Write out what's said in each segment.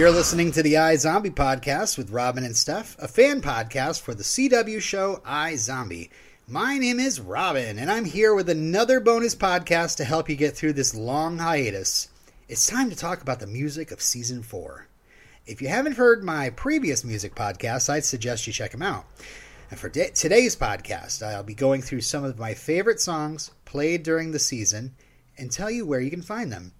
You're listening to the iZombie podcast with Robin and Steph, a fan podcast for the CW show iZombie. My name is Robin, and I'm here with another bonus podcast to help you get through this long hiatus. It's time to talk about the music of season four. If you haven't heard my previous music podcasts, I'd suggest you check them out. And for da- today's podcast, I'll be going through some of my favorite songs played during the season and tell you where you can find them.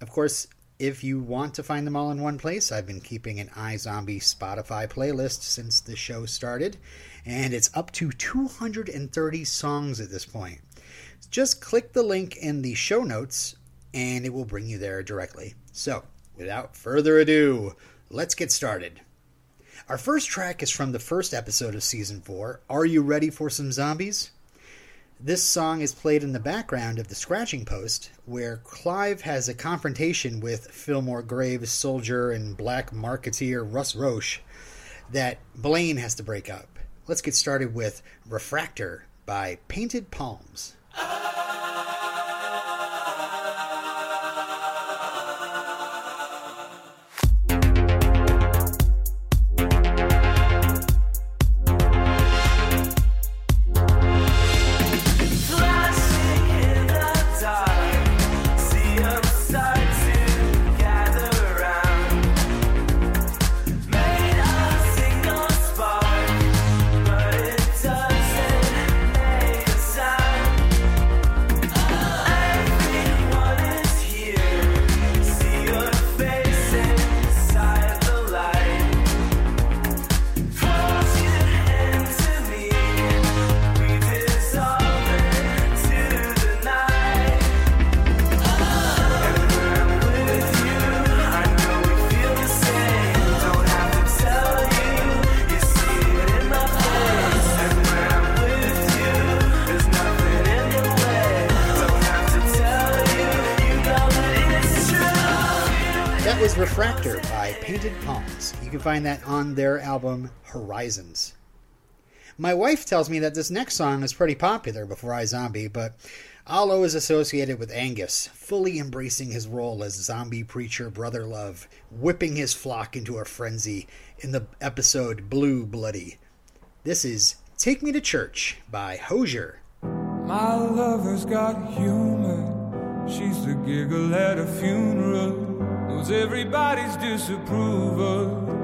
Of course, if you want to find them all in one place, I've been keeping an iZombie Spotify playlist since the show started, and it's up to 230 songs at this point. Just click the link in the show notes, and it will bring you there directly. So, without further ado, let's get started. Our first track is from the first episode of season 4 Are You Ready for Some Zombies? This song is played in the background of the scratching post, where Clive has a confrontation with Fillmore Graves' soldier and black marketeer Russ Roche that Blaine has to break up. Let's get started with Refractor by Painted Palms. Their album Horizons. My wife tells me that this next song is pretty popular before iZombie, but I'll always with Angus, fully embracing his role as zombie preacher Brother Love, whipping his flock into a frenzy in the episode Blue Bloody. This is Take Me to Church by Hozier. My lover's got humor. She's the giggle at a funeral. Knows everybody's disapproval.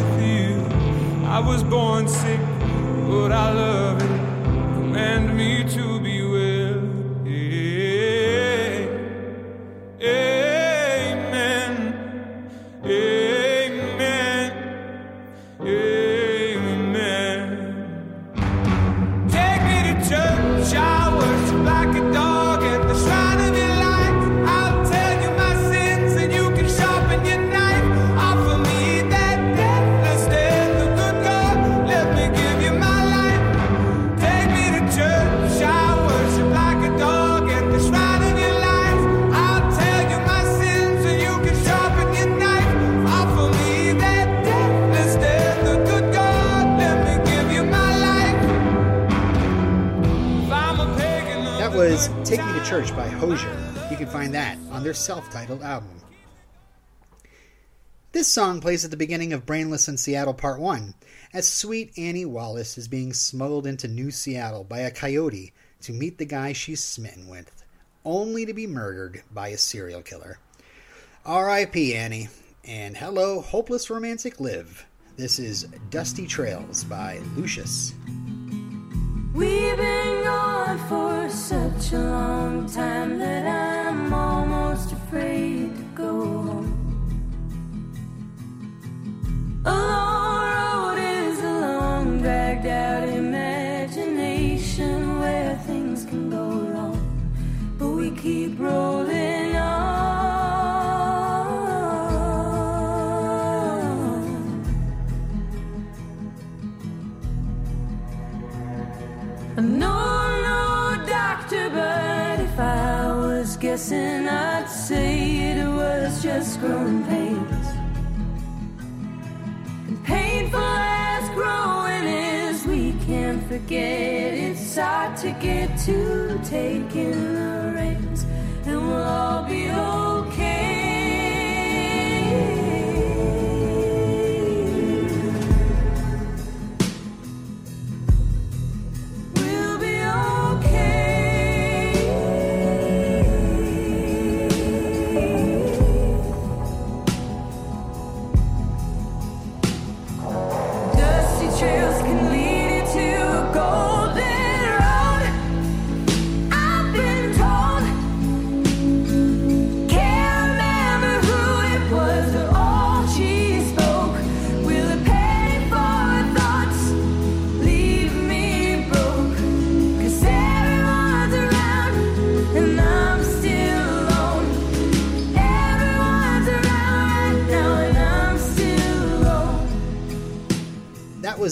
I was born sick, but I love it. Command me to Church by Hozier. You can find that on their self titled album. This song plays at the beginning of Brainless in Seattle Part 1, as sweet Annie Wallace is being smuggled into New Seattle by a coyote to meet the guy she's smitten with, only to be murdered by a serial killer. R.I.P. Annie, and hello, Hopeless Romantic Liv. This is Dusty Trails by Lucius. We've been gone for such a long time that I'm almost afraid to go home. A long road is a long, dragged out imagination where things can go wrong, but we keep rolling. No, no, doctor, but if I was guessing, I'd say it was just growing pains. And painful as growing is, we can't forget it's hard to get to taking the reins, and we'll all be okay.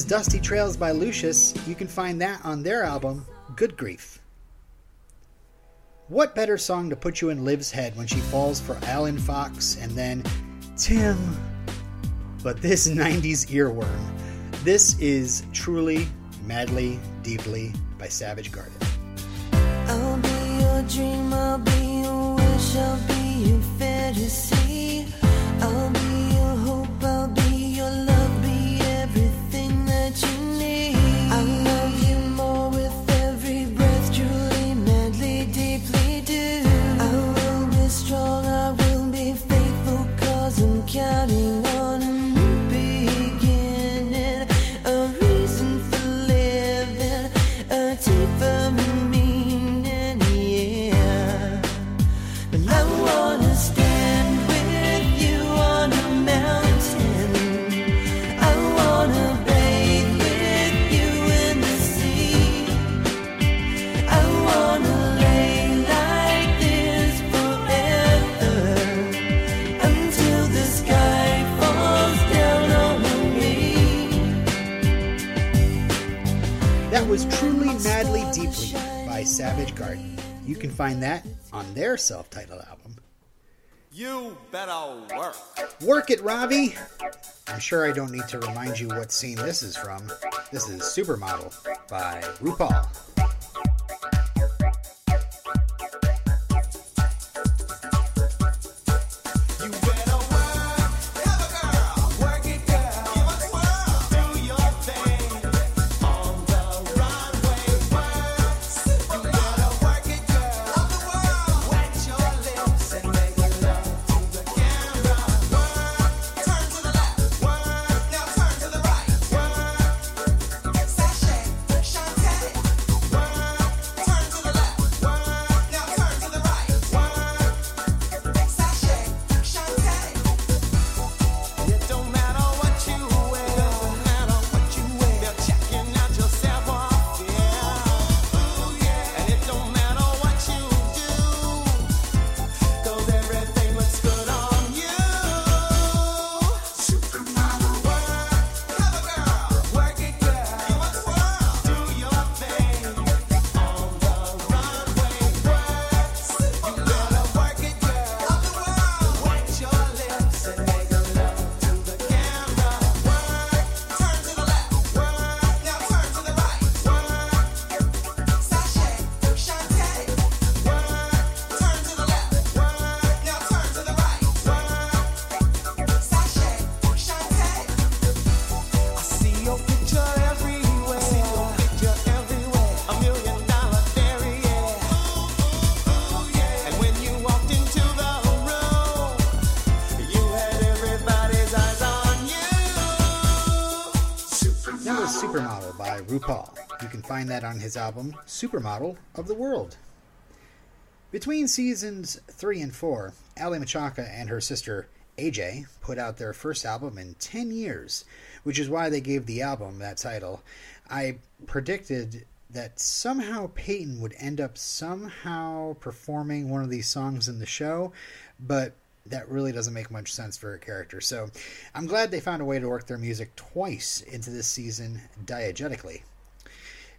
Dusty Trails by Lucius, you can find that on their album, Good Grief. What better song to put you in Liv's head when she falls for Alan Fox and then Tim? But this 90s earworm. This is truly, madly, deeply by Savage Garden. I'll be your dream, I'll be your wish, I'll be your fantasy. Garden. You can find that on their self titled album. You better work. Work it, Robbie! I'm sure I don't need to remind you what scene this is from. This is Supermodel by RuPaul. RuPaul. You can find that on his album Supermodel of the World. Between seasons 3 and 4, Aly Michalka and her sister AJ put out their first album in 10 years, which is why they gave the album that title. I predicted that somehow Peyton would end up somehow performing one of these songs in the show, but that really doesn't make much sense for a character. So I'm glad they found a way to work their music twice into this season diegetically.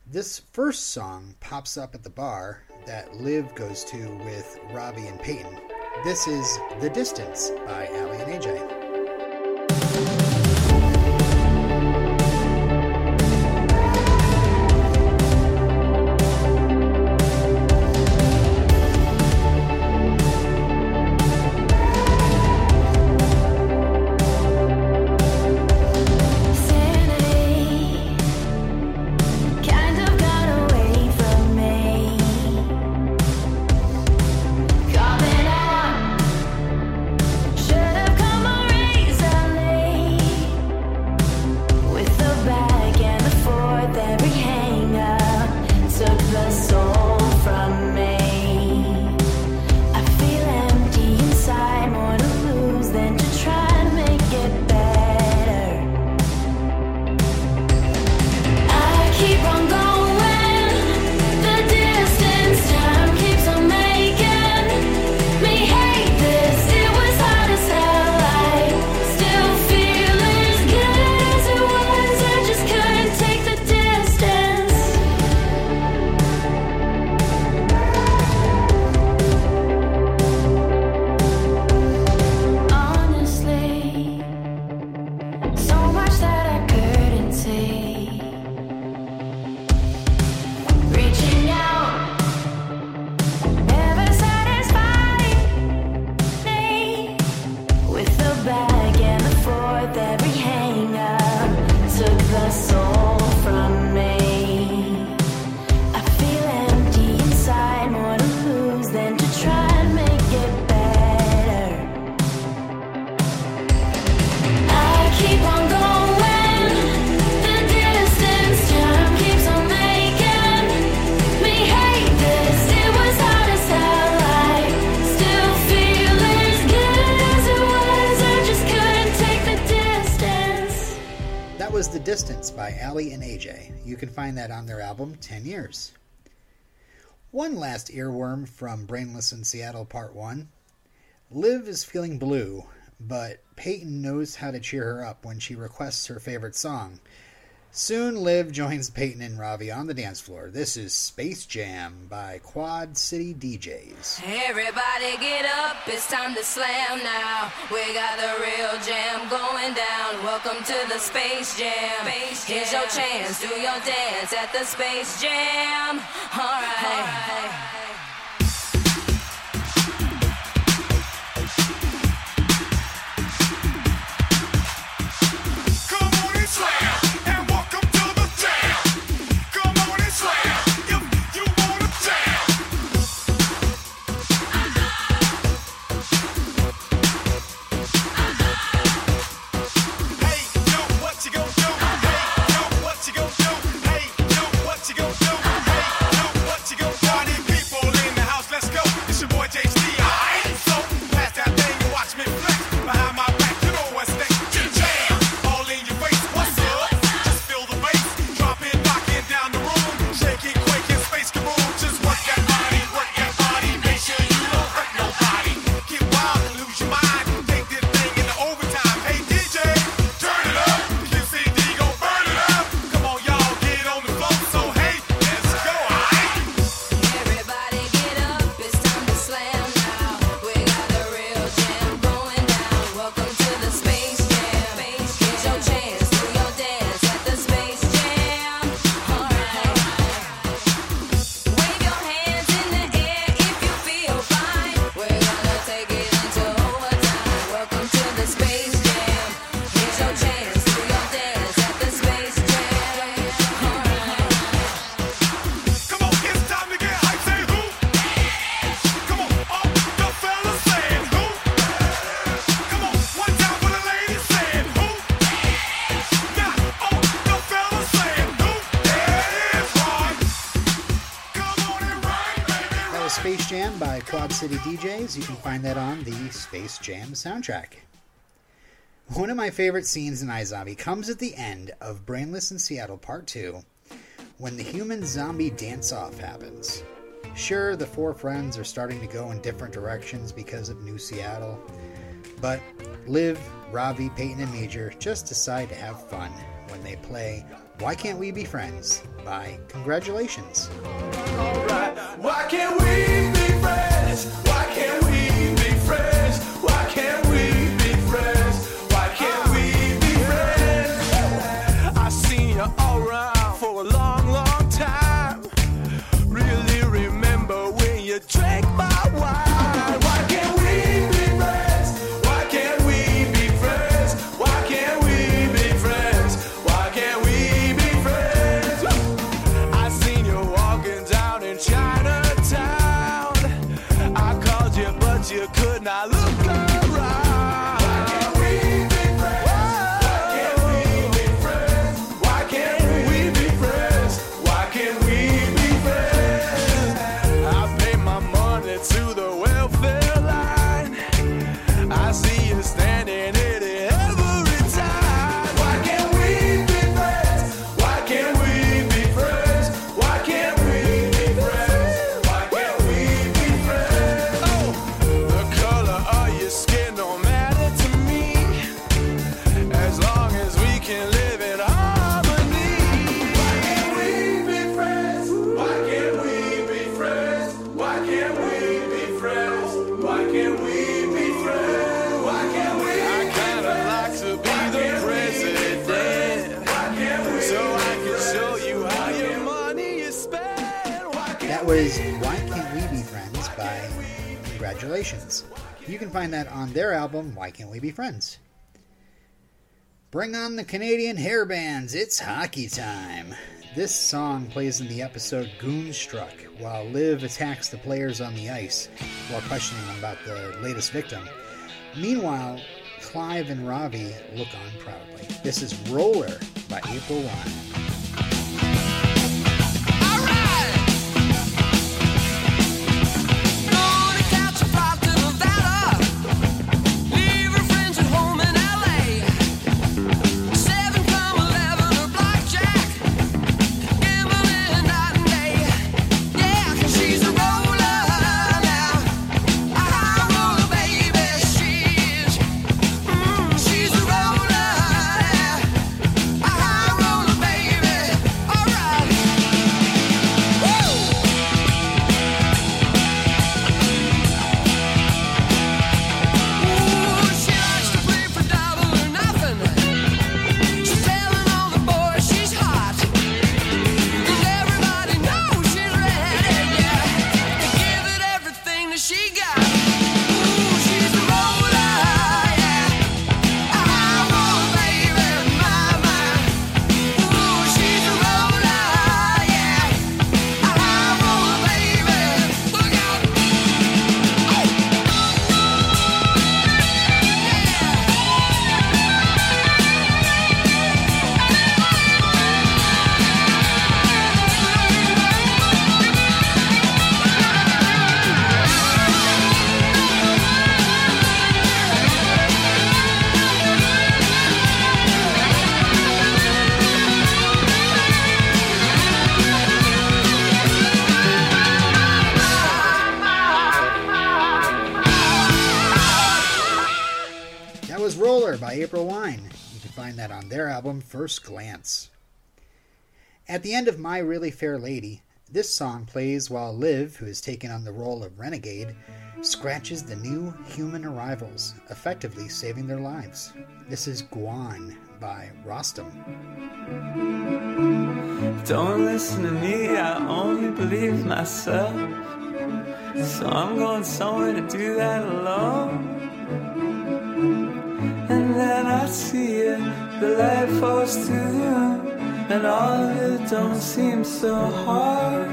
This first song pops up at the bar that Liv goes to with Ravi and Peyton. This is The Distance by Aly and AJ. Album 10 Years. One last earworm from Brainless in Seattle Part 1. Liv is feeling blue, but Peyton knows how to cheer her up when she requests her favorite song. Soon, Liv joins Peyton and Ravi on the dance floor. This is Space Jam by Quad City DJs. Everybody get up, it's time to slam now. We got the real jam going down. Welcome to the Space Jam. space Here's your chance, do your dance at the Space Jam. Alright. Come find that on the Space Jam soundtrack. One of my favorite scenes in iZombie comes at the end of Brainless in Seattle Part 2 when the human zombie dance off happens. Sure, the four friends are starting to go in different directions because of New Seattle, but Liv, Ravi, Peyton, and Major just decide to have fun when they play Why Can't We Be Friends by Congratulations. Why can't we be friends? Why can't we Congratulations. You can find that on their album Why Can't We Be Friends. Bring on the Canadian hair bands, it's hockey time. This song plays in the episode Goonstruck while Liv attacks the players on the ice while questioning them about the latest victim. Meanwhile, Clive and Ravi look on proudly. This is Roller by April Wine. By April Wine. You can find that on their album First Glance. At the end of My Really Fair Lady, this song plays while Liv, who has taken on the role of renegade, scratches the new human arrivals, effectively saving their lives. This is Gwan by Rostam. Don't listen to me, I only believe myself. So I'm going somewhere to do that alone. And then I see it, the light falls to you, and all of it don't seem so hard.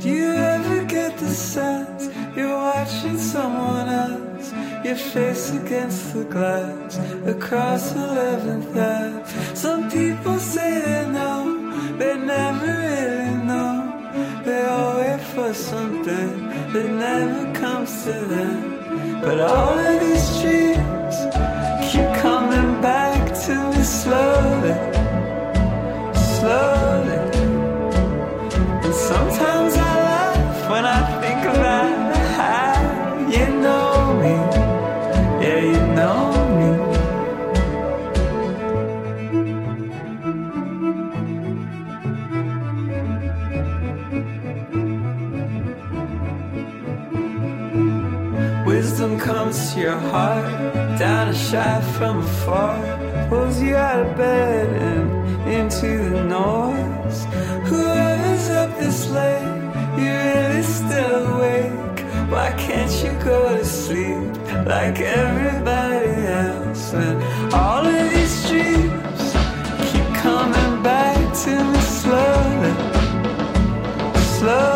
Do you ever get the sense you're watching someone else? Your face against the glass across 11th Ave. Some people say they know, they never really know. They all wait for for something that never comes to them. But all of these dreams keep coming back to me slowly, slowly. Your heart, down a shaft from afar, pulls you out of bed and into the noise. Whoever's up this late, you're really still awake. Why can't you go to sleep like everybody else? And all of these dreams keep coming back to me slowly, slowly.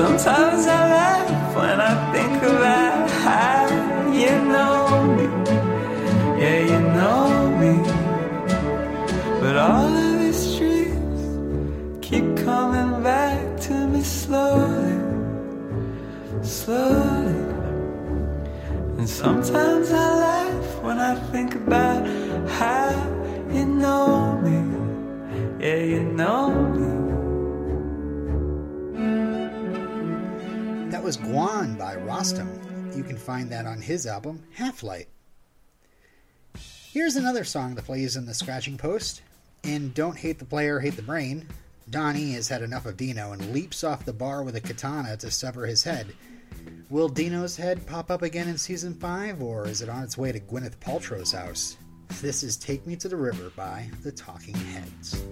Sometimes I laugh when I think about how you know me. Yeah, you know me. But all of these dreams keep coming back to me slowly, slowly. And sometimes I laugh when I think about how you know me. Yeah, you know me. That was Gwan by Rostam. You can find that on his album, Half Light. Here's another song that plays in the scratching post. In Don't Hate the Player, Hate the Brain, Donnie has had enough of Dino and leaps off the bar with a katana to sever his head. Will Dino's head pop up again in season 5, or is it on its way to Gwyneth Paltrow's house? This is Take Me to the River by the Talking Heads.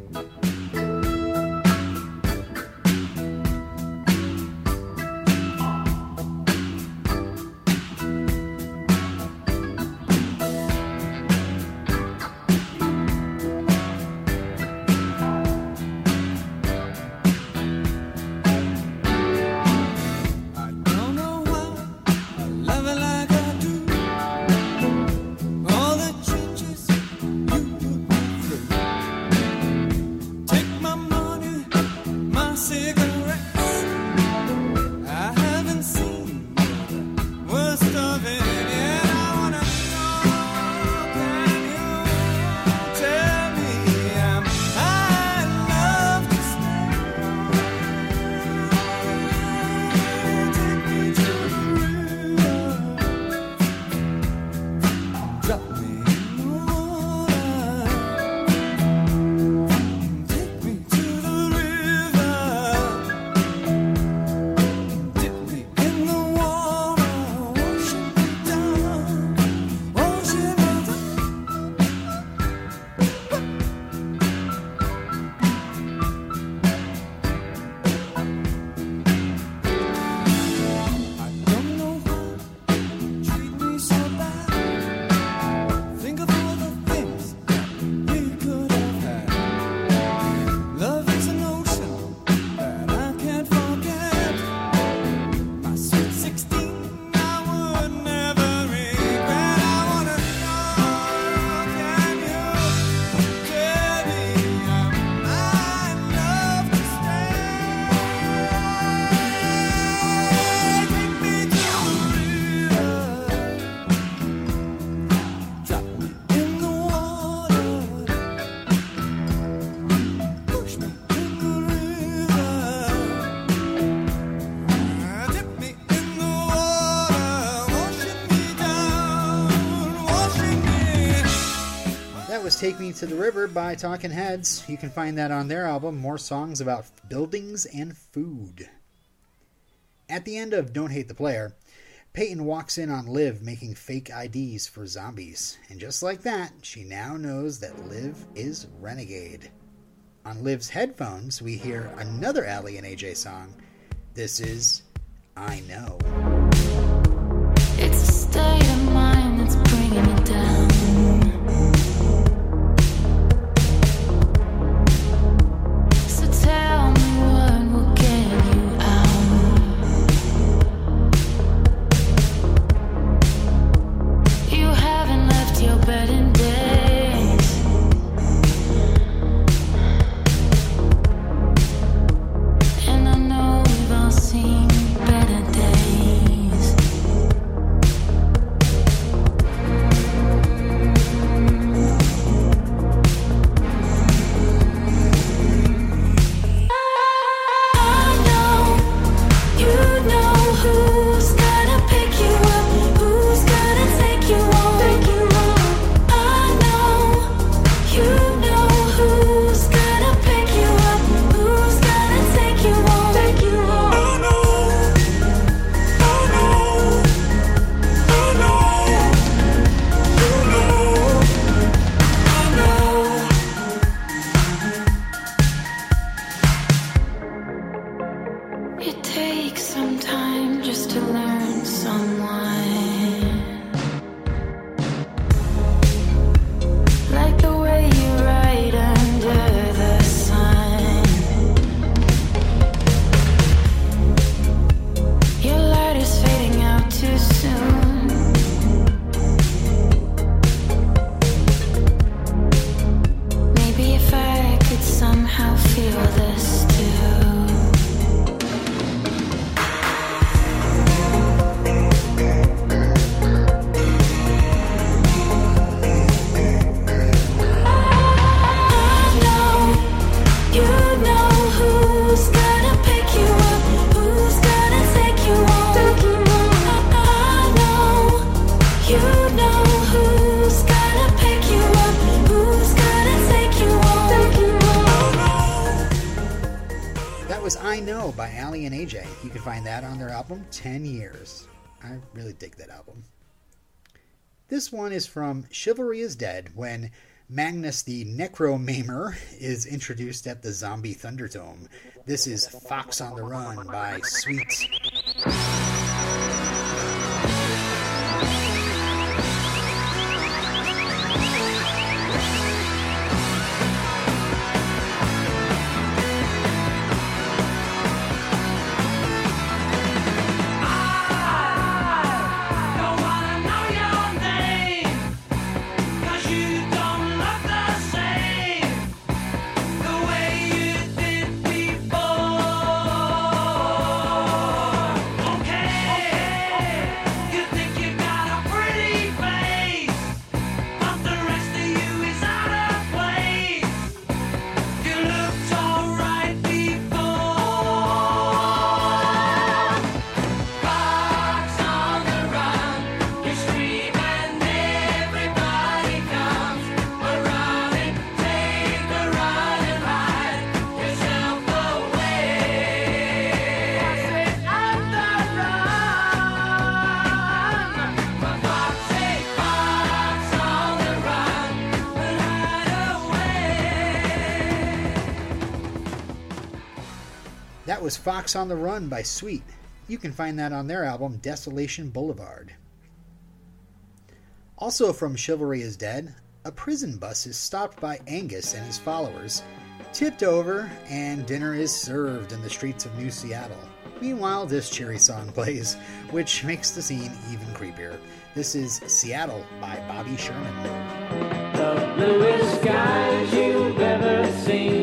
Take Me to the River by Talking Heads. You can find that on their album, More Songs About Buildings and Food. At the end of Don't Hate the Player, Peyton walks in on Liv making fake IDs for zombies. And just like that, she now knows that Liv is Renegade. On Liv's headphones, we hear another Aly and AJ song. This is I Know. It's a state of mind that's bringing me down. Really dig that album. This one is from Chivalry is Dead when Magnus the Necromaimer is introduced at the Zombie Thunderdome. This is Fox on the Run by Sweet. Fox on the Run by Sweet. You can find that on their album Desolation Boulevard. Also from Chivalry is Dead, a prison bus is stopped by Angus and his followers, tipped over, and dinner is served in the streets of New Seattle. Meanwhile, this cheery song plays, which makes the scene even creepier. This is Seattle by Bobby Sherman. The bluest skies you've ever seen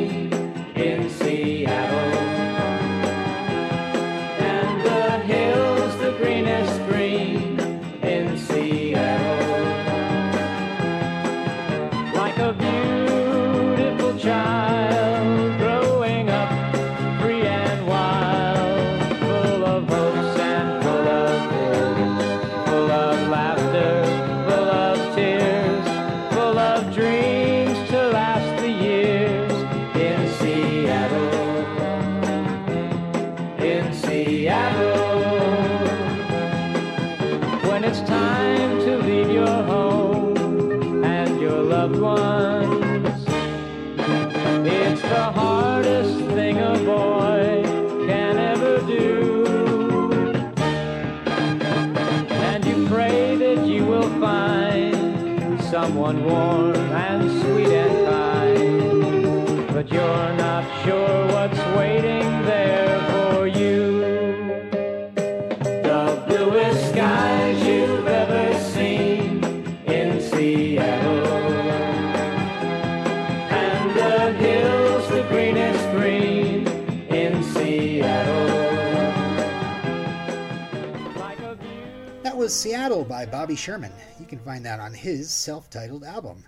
Bobby Sherman. You can find that on his self titled album.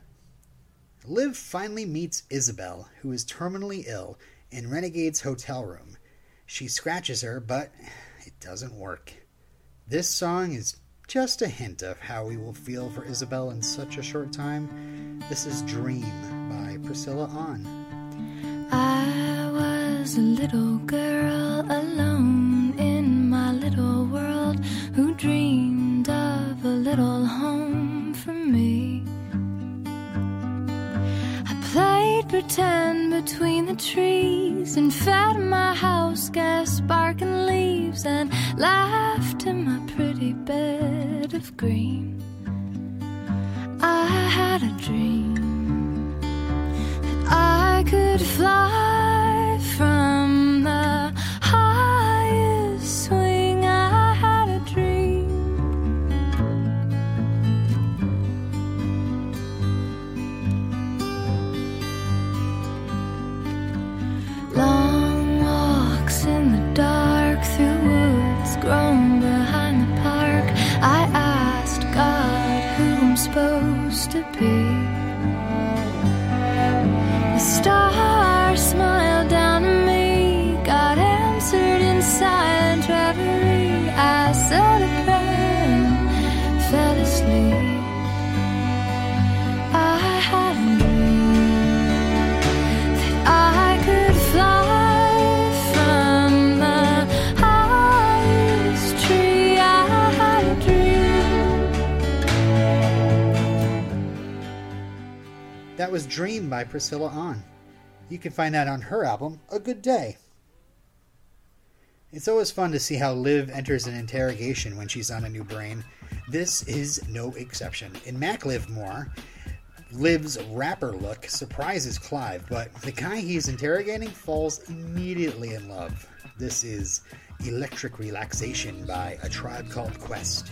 Liv finally meets Isabel, who is terminally ill, in Renegade's hotel room. She scratches her, but it doesn't work. This song is just a hint of how we will feel for Isabel in such a short time. This is Dream by Priscilla Ahn. I was a little girl pretend between the trees and fed my house gas sparking leaves and laughed in my pretty bed of green. I had a dream that I could fly was Dream by Priscilla Ahn. You can find that on her album, A Good Day. It's always fun to see how Liv enters an interrogation when she's on a new brain. This is no exception. In Mac-Liv-Moore, Liv's rapper look surprises Clive, but the guy he's interrogating falls immediately in love. This is Electric Relaxation by A Tribe Called Quest.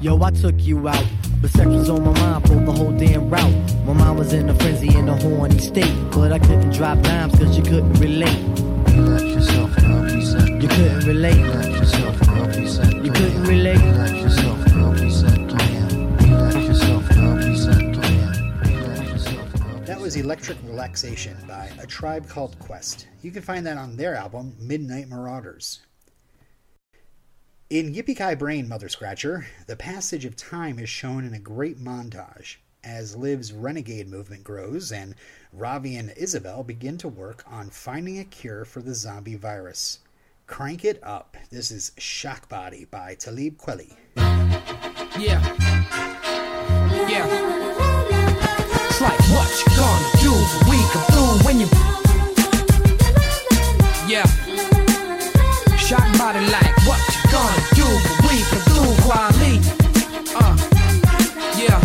Yo, I took you out. But sex was on my mind for the whole damn route. My mind was in a frenzy in a horny state. But I couldn't drop dimes cause you couldn't relate. Relax yourself, girl, be set to You couldn't relate. Relax yourself, girl, be set to You couldn't relate. Relax yourself, girl, be set to yourself, girl, be set to him. Relax yourself, girl, be That was Electric Relaxation by A Tribe Called Quest. You can find that on their album, Midnight Marauders. In Yippee Brain, Mother Scratcher, the passage of time is shown in a great montage as Liv's renegade movement grows and Ravi and Isabel begin to work on finding a cure for the zombie virus. Crank it up. This is Shock Body by Talib Kweli. Yeah. Yeah. It's like what you gonna do for we come through when you Yeah. Shock body like what you gonna do for we come through quality. Uh. Yeah.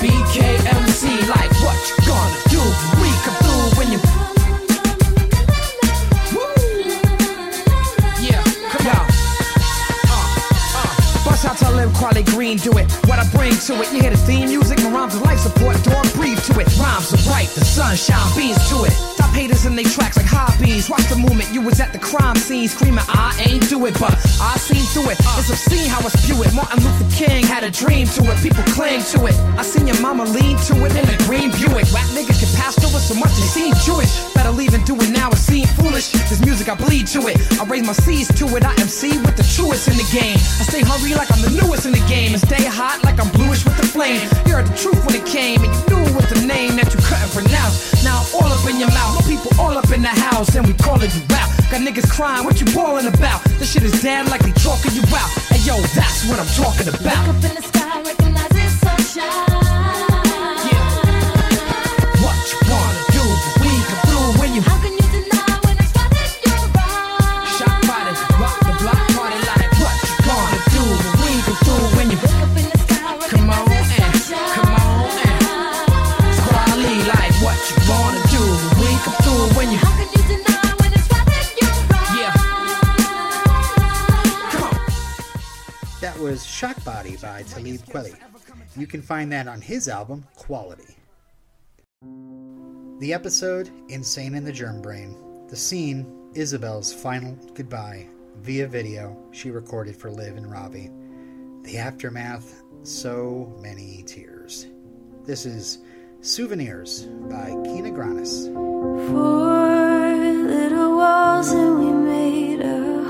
BKMC like what you gonna do for we come through when you Woo Yeah, come on. Uh, uh. Bust out to live quality green, do it. What I bring to it, you hear the theme music, my rhymes are life support, dog breathe to it. Rhymes are right, the sunshine beams to it. Haters in they tracks like hobbies. Watch the movement, you was at the crime scene screaming, I ain't do it, but I seen through it. It's obscene how I spew it. Martin Luther King had a dream to it, people cling to it. I seen your mama lean to it in a green Buick. Rap niggas get passed over so much they seem Jewish. Better leave and do it now, it seem foolish. This music, I bleed to it. I raise my C's to it. I MC with the truest in the game. I stay hungry like I'm the newest in the game. And stay hot like I'm bluish with the flame. You heard the truth when it came, all up in the house, and we calling you out. Got niggas crying, what you bawling about? This shit is damn like they chalking you out. Hey yo, that's what I'm talking about. Up in the sky, recognize it's sunshine. Was Shock Body by Talib Kweli. You can find that on his album, Quality. The episode, Insane in the Germ Brain. The scene, Isabel's final goodbye via video she recorded for Liv and Ravi. The aftermath, so many tears. This is Souvenirs by Kina Grannis. Four little walls and we made a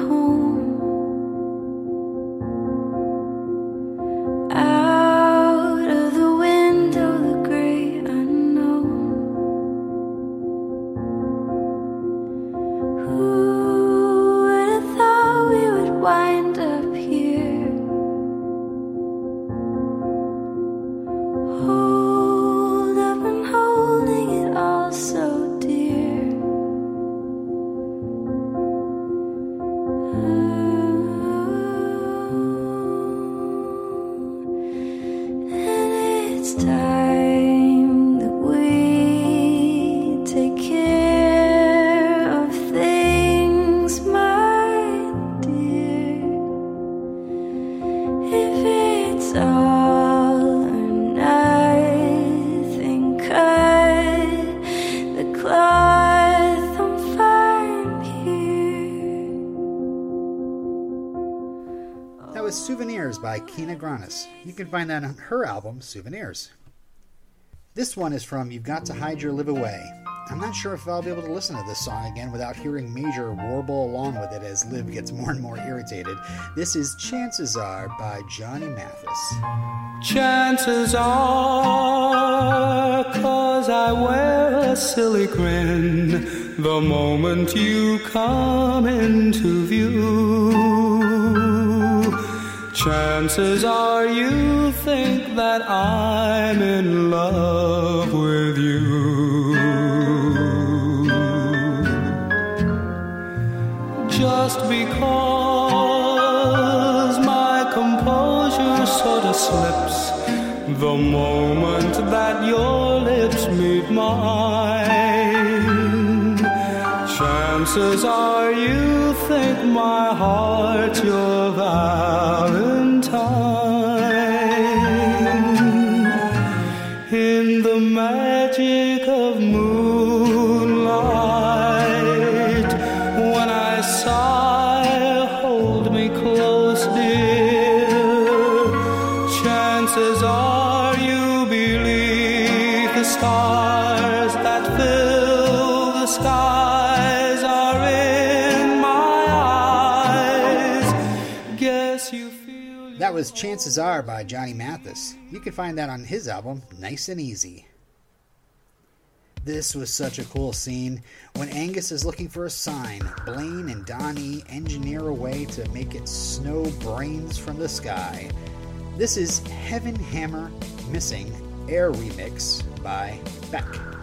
Kina Grannis. You can find that on her album, Souvenirs. This one is from You've Got to Hide Your Liv Away. I'm not sure if I'll be able to listen to this song again without hearing Major warble along with it as Liv gets more and more irritated. This is Chances Are by Johnny Mathis. Chances are, cause I wear a silly grin the moment you come into view. Chances are you think that I'm in love with you. Just because my composure sort of slips the moment that your lips meet mine. Chances are you think my heart's your Valentine. Was Chances Are by Johnny Mathis. You can find that on his album, Nice and Easy. This was such a cool scene. When Angus is looking for a sign, Blaine and Donnie engineer a way to make it snow brains from the sky. This is Heaven Hammer Missing Air Remix by Beck.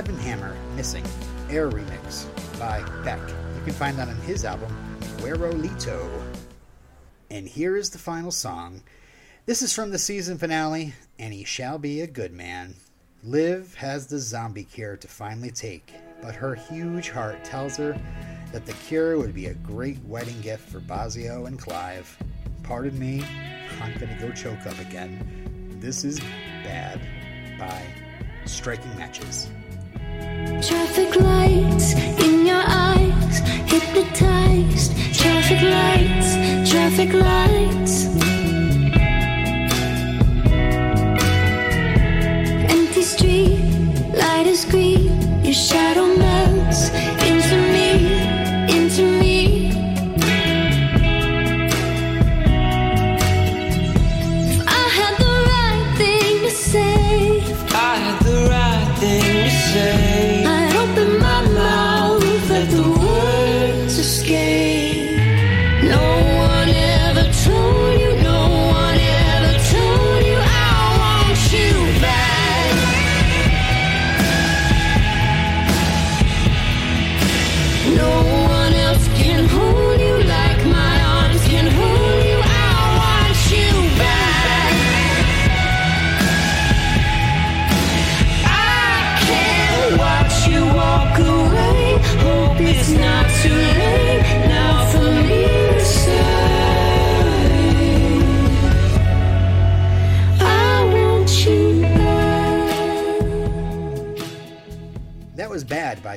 Heaven Hammer Missing Air Remix by Beck. You can find that on his album, Guerolito. And here is the final song. This is from the season finale, and he shall be a good man. Liv has the zombie cure to finally take, but her huge heart tells her that the cure would be a great wedding gift for Bozzio and Clive. Pardon me, I'm gonna go choke up again. This is bad by Striking Matches. Traffic lights in your eyes, hypnotized. Traffic lights, traffic lights. Empty street, light is green. Your shadow melts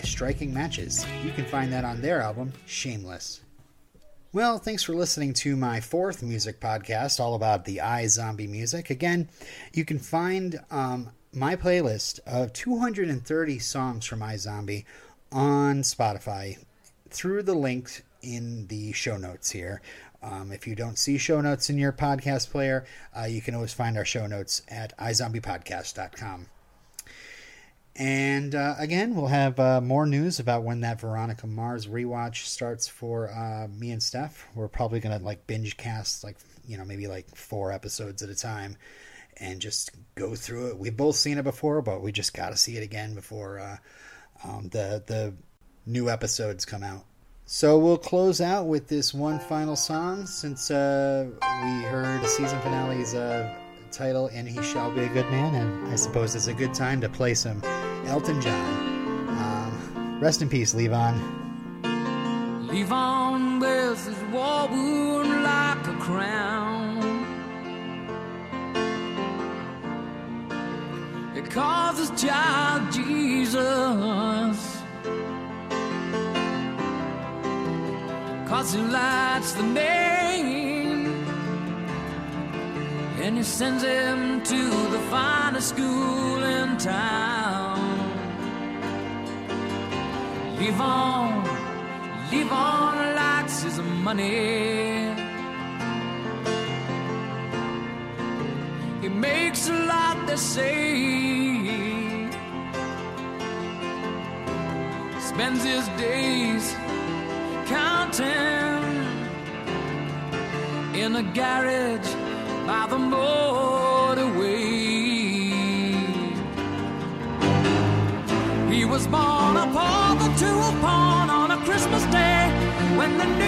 Striking Matches. You can find that on their album, Shameless. Well, thanks for listening to my fourth music podcast, all about the iZombie music. Again, you can find um, my playlist of 230 songs from iZombie on Spotify through the link in the show notes here. Um, if you don't see show notes in your podcast player, uh, you can always find our show notes at izombiepodcast.com. And uh, again, we'll have uh, more news about when that Veronica Mars rewatch starts for uh, me and Steph. We're probably gonna like binge cast like you know maybe like four episodes at a time, and just go through it. We've both seen it before, but we just got to see it again before uh, um, the the new episodes come out. So we'll close out with this one final song since uh, we heard season finale's title, And He Shall Be a Good Man, and I suppose it's a good time to play some Elton John. Um, rest in peace, Levon. Levon wears his war wound like a crown. It calls child Jesus. Cause he lights the name. And he sends him to the finest school in town. Levon, leave on likes his money. He makes a lot, they say. Spends his days counting in a garage by the motorway. He was born upon the a pawn on a Christmas day when the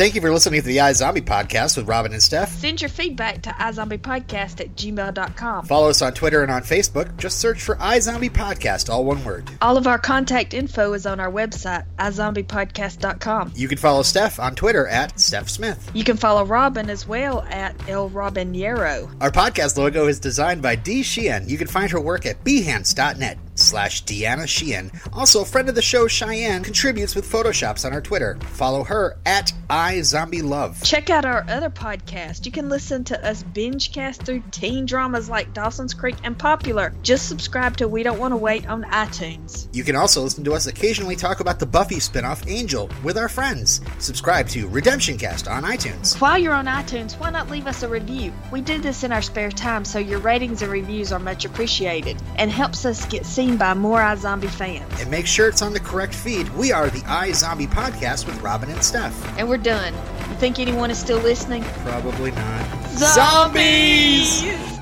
Thank you for listening to the iZombie podcast with Robin and Steph. Send your feedback to izombiepodcast at gmail.com. Follow us on Twitter and on Facebook. Just search for iZombie Podcast, all one word. All of our contact info is on our website, izombiepodcast.com. You can follow Steph on Twitter at Steph Smith. You can follow Robin as well at El. Our podcast logo is designed by Dee Sheehan. You can find her work at behance.net slash Deanna Sheehan. Also, a friend of the show, Cheyenne, contributes with Photoshops on our Twitter. Follow her at iZombieLove. Check out our other podcast. You can listen to us binge cast through teen dramas like Dawson's Creek and Popular. Just subscribe to We Don't Want to Wait on iTunes. You can also listen to us occasionally talk about the Buffy spinoff Angel with our friends. Subscribe to Redemption Cast on iTunes. While you're on iTunes, why not leave us a review? We do this in our spare time, so your ratings and reviews are much appreciated and helps us get seen by more iZombie fans. And make sure it's on the correct feed. We are the iZombie Podcast with Robin and Steph. And we're done. You think anyone is still listening? Probably not. Zombies!